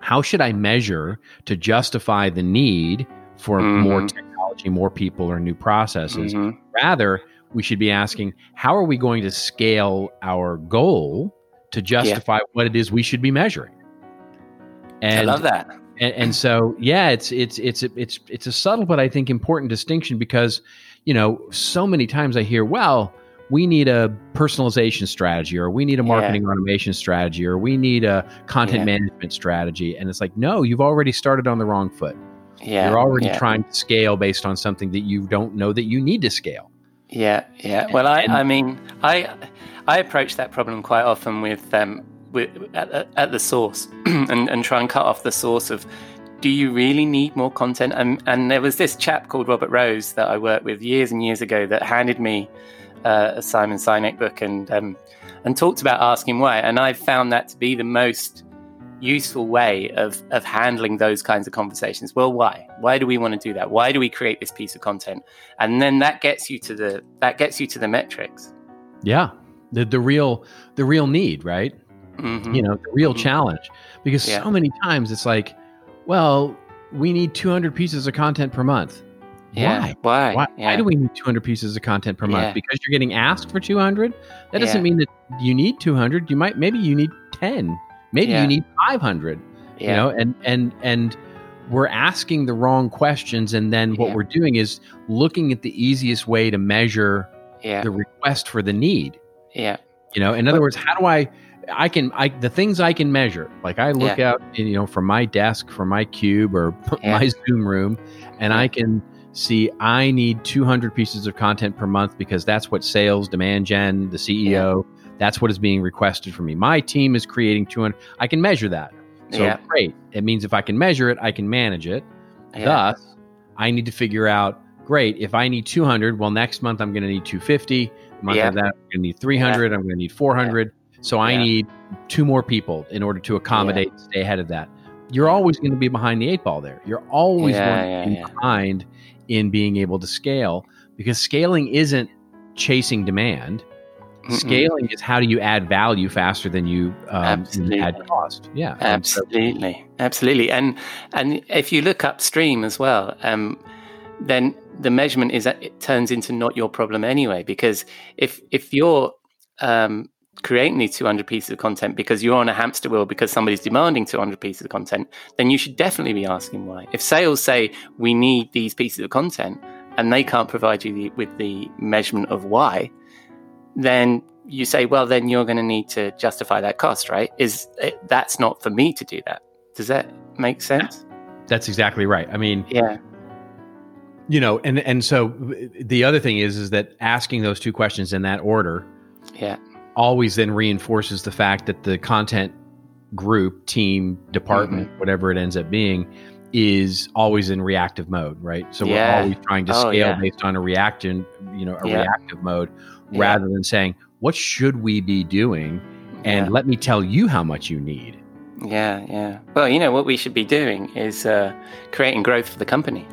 how should i measure to justify the need for more Mhm. technology more people or new processes Mhm. rather we should be asking how are we going to scale our goal to justify what it is we should be measuring And, I love that. and, and so yeah, it's it's it's it's it's a subtle but I think important distinction because you know so many times I hear well we need a personalization strategy or we need a marketing yeah. automation strategy or we need a content yeah. management strategy and it's like no you've already started on the wrong foot yeah you're already yeah. trying to scale based on something that you don't know that you need to scale yeah yeah well i i mean i i approach that problem quite often with um with at, at the source and and try and cut off the source of do you really need more content and and there was this chap called robert rose that i worked with years and years ago that handed me uh, a Simon Sinek book and um, and talked about asking why. And I've found that to be the most useful way of of handling those kinds of conversations. Well, why? Why do we want to do that? Why do we create this piece of content? And then that gets you to the that gets you to the metrics. Yeah, the the real the real need, right? Mm-hmm. You know, the real mm-hmm. challenge. Because yeah. so many times it's like, well, we need 200 pieces of content per month. Yeah. Why? Why? Why, yeah. why, do we need 200 pieces of content per month? Yeah. Because you're getting asked for 200? That doesn't yeah. mean that you need 200. You might, maybe you need 10. Maybe you need 500. You know, and, and, and, we're asking the wrong questions and then what we're doing is looking at the easiest way to measure the request for the need yeah you know in other but, words how do i i can i the things i can measure like i look out you know from my desk from my cube or my zoom room and i can see I need 200 pieces of content per month because that's what sales, demand gen, the CEO, yeah. that's what is being requested from me. My team is creating 200. I can measure that. So yeah. great. It means if I can measure it, I can manage it. Yeah. Thus, I need to figure out great, if I need 200, well, next month I'm going to need 250. The month yeah. of that, I'm going to need 300. I'm going to need 400. So I need two more people in order to accommodate, stay ahead of that. You're always going to be behind the eight ball there. You're always going to be behind in being able to scale because scaling isn't chasing demand. Mm-mm. Scaling is how do you add value faster than you um, add cost. Yeah, absolutely, so, absolutely. And and if you look upstream as well, um, then the measurement is that it turns into not your problem anyway. Because if if you're um, creating these 200 pieces of content because you're on a hamster wheel because somebody's demanding 200 pieces of content, then you should definitely be asking why. If sales say we need these pieces of content and they can't provide you the, with the measurement of why, then you say, well, then you're going to need to justify that cost, right? Is it, that's not for me to do that? Does that make sense? That's exactly right. I mean, yeah. You know, and and so eh, the other thing is is that asking those two questions in that order, yeah, always then reinforces the fact that the content group, team, department, mm-hmm. whatever it ends up being, is always in reactive mode, right? So yeah. we're always trying to oh, scale yeah. based on a reaction, you know, a yeah. reactive mode, rather than saying, what should we be doing? And let me tell you how much you need. Yeah, yeah. Well, you know, what we should be doing is uh, creating growth for the company.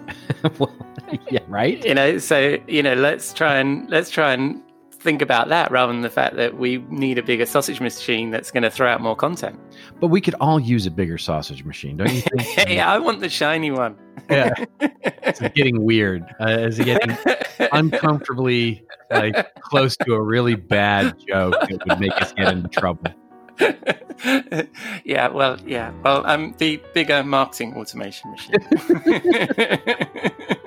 well, yeah, right. You know, so you know, let's try and let's try and think about that rather than the fact that we need a bigger sausage machine that's going to throw out more content. But we could all use a bigger sausage machine, don't you think? hey, I want the shiny one. yeah, it's getting weird. Uh, it's getting uncomfortably like close to a really bad joke that would make us get into trouble. yeah, well, yeah, well, I'm um, the bigger marketing automation machine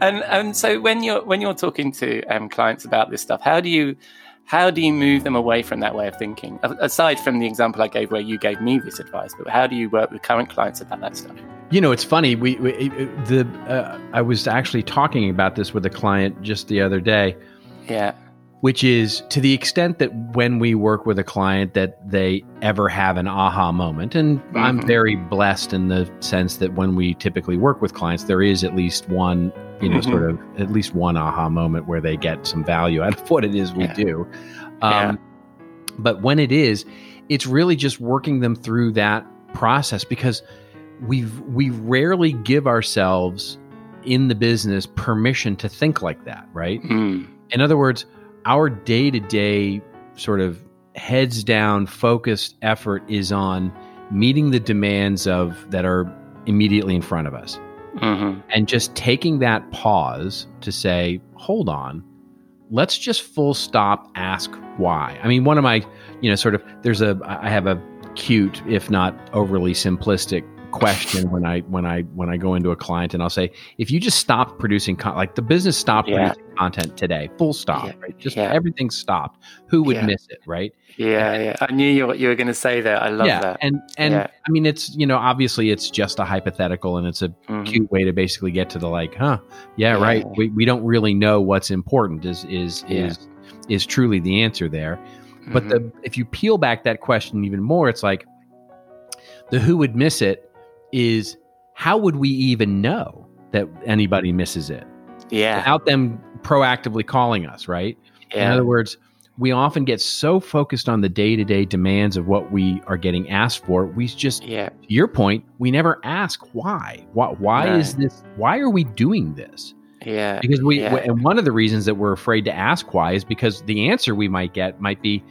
and and so when you're when you're talking to um, clients about this stuff, how do you how do you move them away from that way of thinking? Aside from the example I gave where you gave me this advice, but how do you work with current clients about that stuff? You know, it's funny. We, we the uh, I was actually talking about this with a client just the other day. Yeah which is to the extent that when we work with a client that they ever have an aha moment and mm-hmm. i'm very blessed in the sense that when we typically work with clients there is at least one you know mm-hmm. sort of at least one aha moment where they get some value out of what it is we yeah. do um, yeah. but when it is it's really just working them through that process because we we rarely give ourselves in the business permission to think like that right mm. in other words our day to day sort of heads down focused effort is on meeting the demands of that are immediately in front of us. Mm-hmm. and just taking that pause to say hold on. Let's just full stop ask why. I mean one of my you know sort of there's a i have a cute if not overly simplistic question when I when I when I go into a client and I'll say, if you just stop producing con- like the business stopped Yeah. producing content today, full stop, Yeah. right? Just Yeah. everything stopped. Who would miss it, right? Yeah, yeah. I knew you, what you were going to say that. I love yeah, that. and and. I mean, it's you know, obviously, it's just a hypothetical, and it's a Mhm. cute way to basically get to the like, huh? Yeah, right. We, we don't really know what's important. Is is is is truly the answer there. But Mhm. the if you peel back that question even more, it's like the who would miss it is how would we even know that anybody misses it yeah, without them proactively calling us, right? Yeah. In other words, we often get so focused on the day to day demands of what we are getting asked for, we just, yeah, to your point, we never ask why. Why, why No. is this? Why are we doing this? yeah. Because we, Yeah. and one of the reasons that we're afraid to ask why is because the answer we might get might be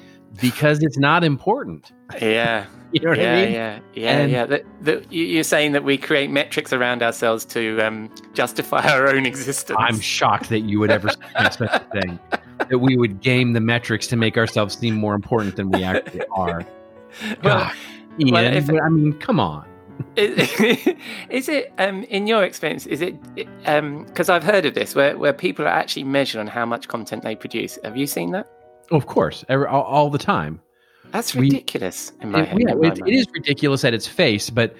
because it's not important. Yeah, You know what yeah, I mean? yeah, yeah, And- yeah. That, that, you- you're saying that we create metrics around ourselves to um, justify our own existence. I'm shocked that you would ever suggest such a thing. That we would game the metrics to make ourselves seem more important than we actually are. well, Ian, well, if- I mean, come on. is, is it um, in your experience? Is it because I've heard of this where where people are actually measured on how much content they produce? Have you seen that? Of course, every, all, all the time. That's We- ridiculous in my It, head. yeah, in my it- it is ridiculous at its face, but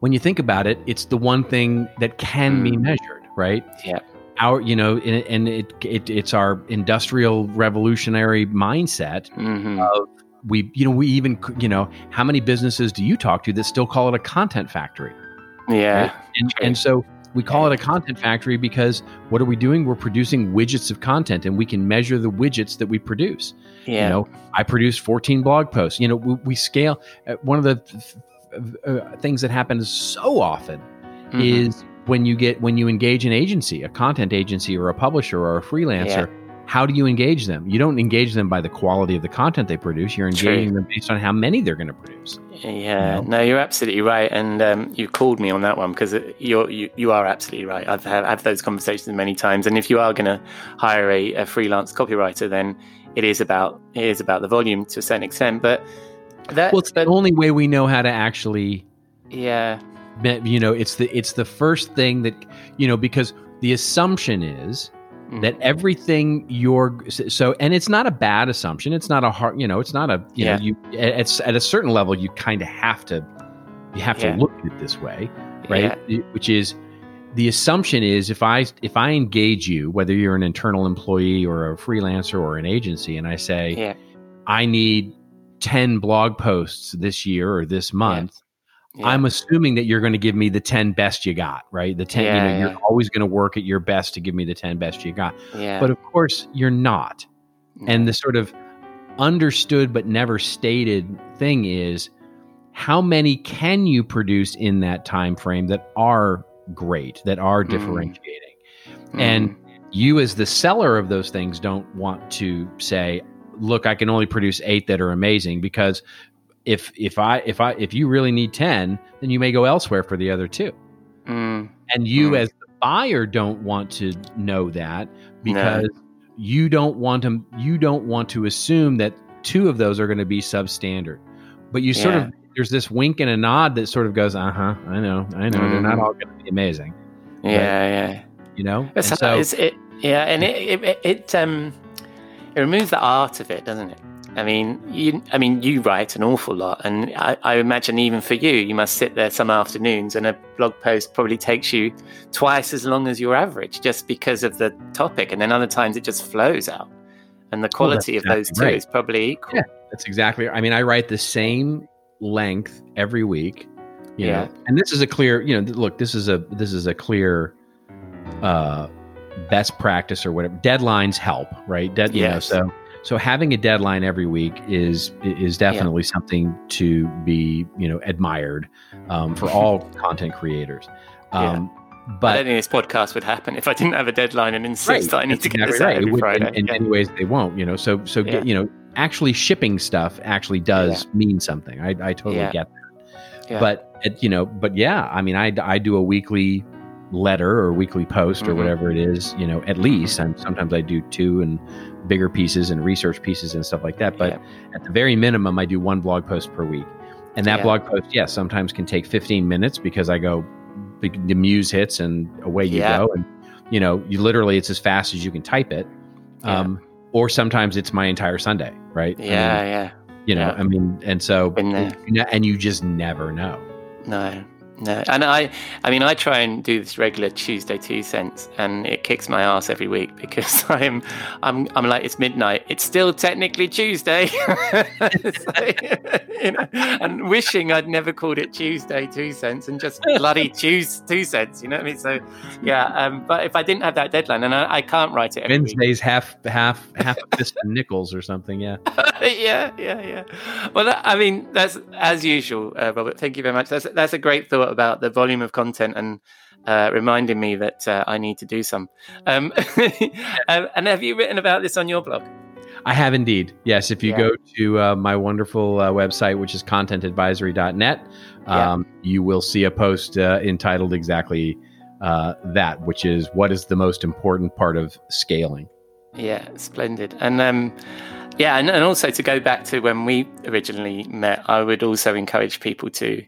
when you think about it, it's the one thing that can be Mm. measured, right? Yeah. Our, you know, and, and it, it it's our industrial revolutionary mindset Mhm. of we, you know, we even, you know, how many businesses do you talk to that still call it a content factory? Yeah, And, and so we call it a content factory because what are we doing? We're producing widgets of content and we can measure the widgets that we produce. yeah, You know, I produce 14 blog posts. You know, we, we scale. Uh, one of the th- th- uh, things that happens so often Mhm. is when you get when you engage an agency, a content agency or a publisher or a freelancer. How do you engage them? You don't engage them by the quality of the content they produce. You're True. engaging them based on how many they're going to produce. Yeah, know? no, you're absolutely right, and um, you called me on that one because you're you, you are absolutely right. I've had, had those conversations many times, and if you are going to hire a, a freelance copywriter, then it is about it is about the volume to a certain extent. But that, Well, it's the only way we know how to actually yeah, you know it's the it's the first thing that you know because the assumption is Mm. that everything you're so and it's not a bad assumption it's not a hard you know it's not a you Yeah. know you it's at a certain level you kind of have to you have Yeah. to look at it this way right yeah, which is the assumption is if i if i engage you whether you're an internal employee or a freelancer or an agency and i say i need 10 blog posts this year or this month yeah. I'm assuming that you're going to give me the 10 best you got, right? The 10, you know, yeah. you're always going to work at your best to give me the 10 best you got. yeah. But of course, you're not. And the sort of understood but never stated thing is how many can you produce in that time frame that are great, that are Mm. differentiating? Mm. and you as the seller of those things don't want to say look i can only produce eight that are amazing because if if i if i if you really need 10 then you may go elsewhere for the other two Mm. and you Mm. as the buyer don't want to know that because you don't want to you don't want to assume that two of those are going to be substandard but you sort Yeah. of there's this wink and a nod that sort of goes uh-huh i know i know they're not Mhm. all going to be amazing yeah, yeah. you know It's, so it's, it, yeah, and it, it, it um it removes the art of it, doesn't it? I mean, you I mean you write an awful lot, and I, I imagine even for you, you must sit there some afternoons, and a blog post probably takes you twice as long as your average, just because of the topic, and then other times it just flows out, and the quality of those two right. is probably equal. Yeah. That's exactly. I mean, I write the same length every week. You Yeah. know, and this is a clear. You know, look, this is a this is a clear uh, best practice or whatever. Deadlines help, right? Dead. You know, so so having a deadline every week is is definitely something to be you know admired um, for all content creators. Um, I don't But think this podcast would happen if I didn't have a deadline and insist that I need that's to get exactly this out right. It every would- Friday. In, in Yeah. many ways, they won't. You know, so so Yeah. get, you know, actually shipping stuff actually does mean something. I, I totally Yeah. get that. Yeah. But it, you know, but yeah, I mean, I I do a weekly letter or weekly post or Mhm. whatever it is. You know, at least. And sometimes I do two and bigger pieces and research pieces and stuff like that. But Yeah. at the very minimum, I do one blog post per week. And that Yeah. blog post, yes, sometimes can take 15 minutes because I go, the, the muse hits and away you Yeah. go. And, you know, you literally, it's as fast as you can type it. Yeah. Um, Or sometimes it's my entire Sunday, right? I mean, Yeah, yeah. you know, yeah. I mean, and so, and you just never know. No, no. And I, I mean, I try and do this regular Tuesday two cents, and it kicks my ass every week because I'm, I'm, I'm like, it's midnight. It's still technically Tuesday, like, you know, and wishing I'd never called it Tuesday two cents and just bloody choose two cents. You know what I mean? So, yeah. Um, but if I didn't have that deadline, and I, I can't write it every week. Wednesday's half, half, half a fist of nickels or something. Yeah. yeah, yeah, yeah. Well, that, I mean, that's as usual, uh, Robert. Thank you very much. That's that's a great thought about the volume of content and uh, reminding me that uh, I need to do some. Um, um, and have you written about this on your blog? I have indeed. Yes. If you Yeah. go to uh, my wonderful uh, website, which is contentadvisory.net, Yeah. um, you will see a post uh, entitled exactly uh, that, which is what is the most important part of scaling. Yeah, splendid. And um, yeah, and, and also to go back to when we originally met, I would also encourage people to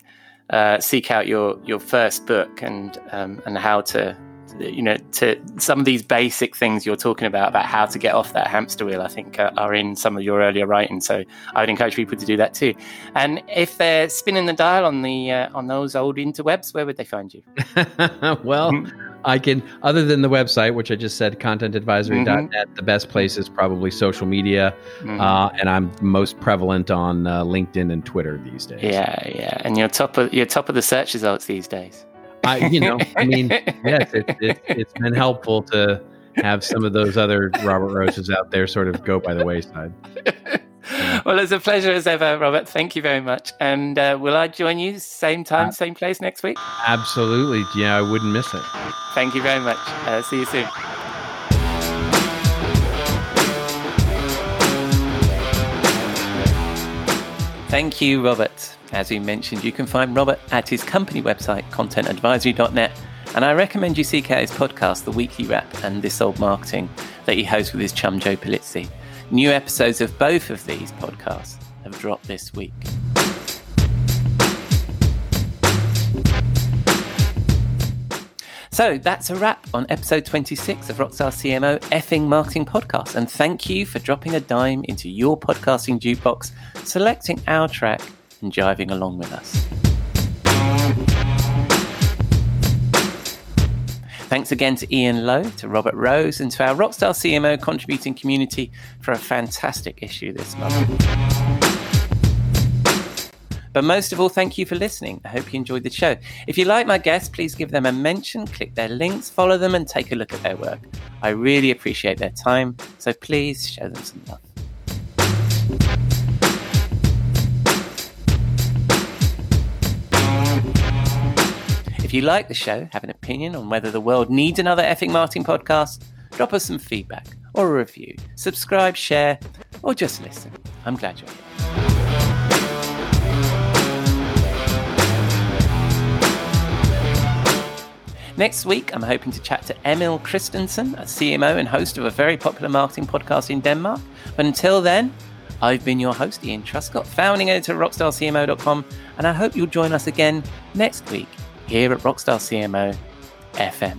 uh, seek out your your first book and um, and how to you know to some of these basic things you're talking about about how to get off that hamster wheel. I think uh, are in some of your earlier writing. So I would encourage people to do that too. And if they're spinning the dial on the uh, on those old interwebs, where would they find you? well, Mm-hmm. I can, other than the website, which I just said, contentadvisory.net, Mm-hmm. the best place is probably social media. Mhm. Uh, and I'm most prevalent on uh, LinkedIn and Twitter these days. yeah, yeah, and you're top of you're top of the search results these days. I, you know, I mean, yes, it, it, it's been helpful to have some of those other Robert Roses out there sort of go by the wayside. well, it's a pleasure as ever, Robert. Thank you very much. And uh, will I join you same time, same place next week? Absolutely. Yeah, I wouldn't miss it. Thank you very much. Uh, see you soon. Thank you, Robert. As we mentioned, you can find Robert at his company website, contentadvisory.net. And I recommend you seek out his podcast, The Weekly Wrap and This Old Marketing, that he hosts with his chum Joe Pulizzi. New episodes of both of these podcasts have dropped this week. So that's a wrap on episode 26 of Rockstar CMO effing marketing podcast. And thank you for dropping a dime into your podcasting jukebox, selecting our track, and jiving along with us. Thanks again to Ian Lowe, to Robert Rose, and to our Rockstar CMO contributing community for a fantastic issue this month. But most of all, thank you for listening. I hope you enjoyed the show. If you like my guests, please give them a mention, click their links, follow them, and take a look at their work. I really appreciate their time, so please show them some love. You like the show, have an opinion on whether the world needs another effing Martin podcast, drop us some feedback or a review. Subscribe, share, or just listen. I'm glad you're here. Next week, I'm hoping to chat to Emil Christensen, a CMO and host of a very popular marketing podcast in Denmark. But until then, I've been your host, Ian Truscott, founding editor of rockstarcmo.com, and I hope you'll join us again next week here at Rockstar CMO FM.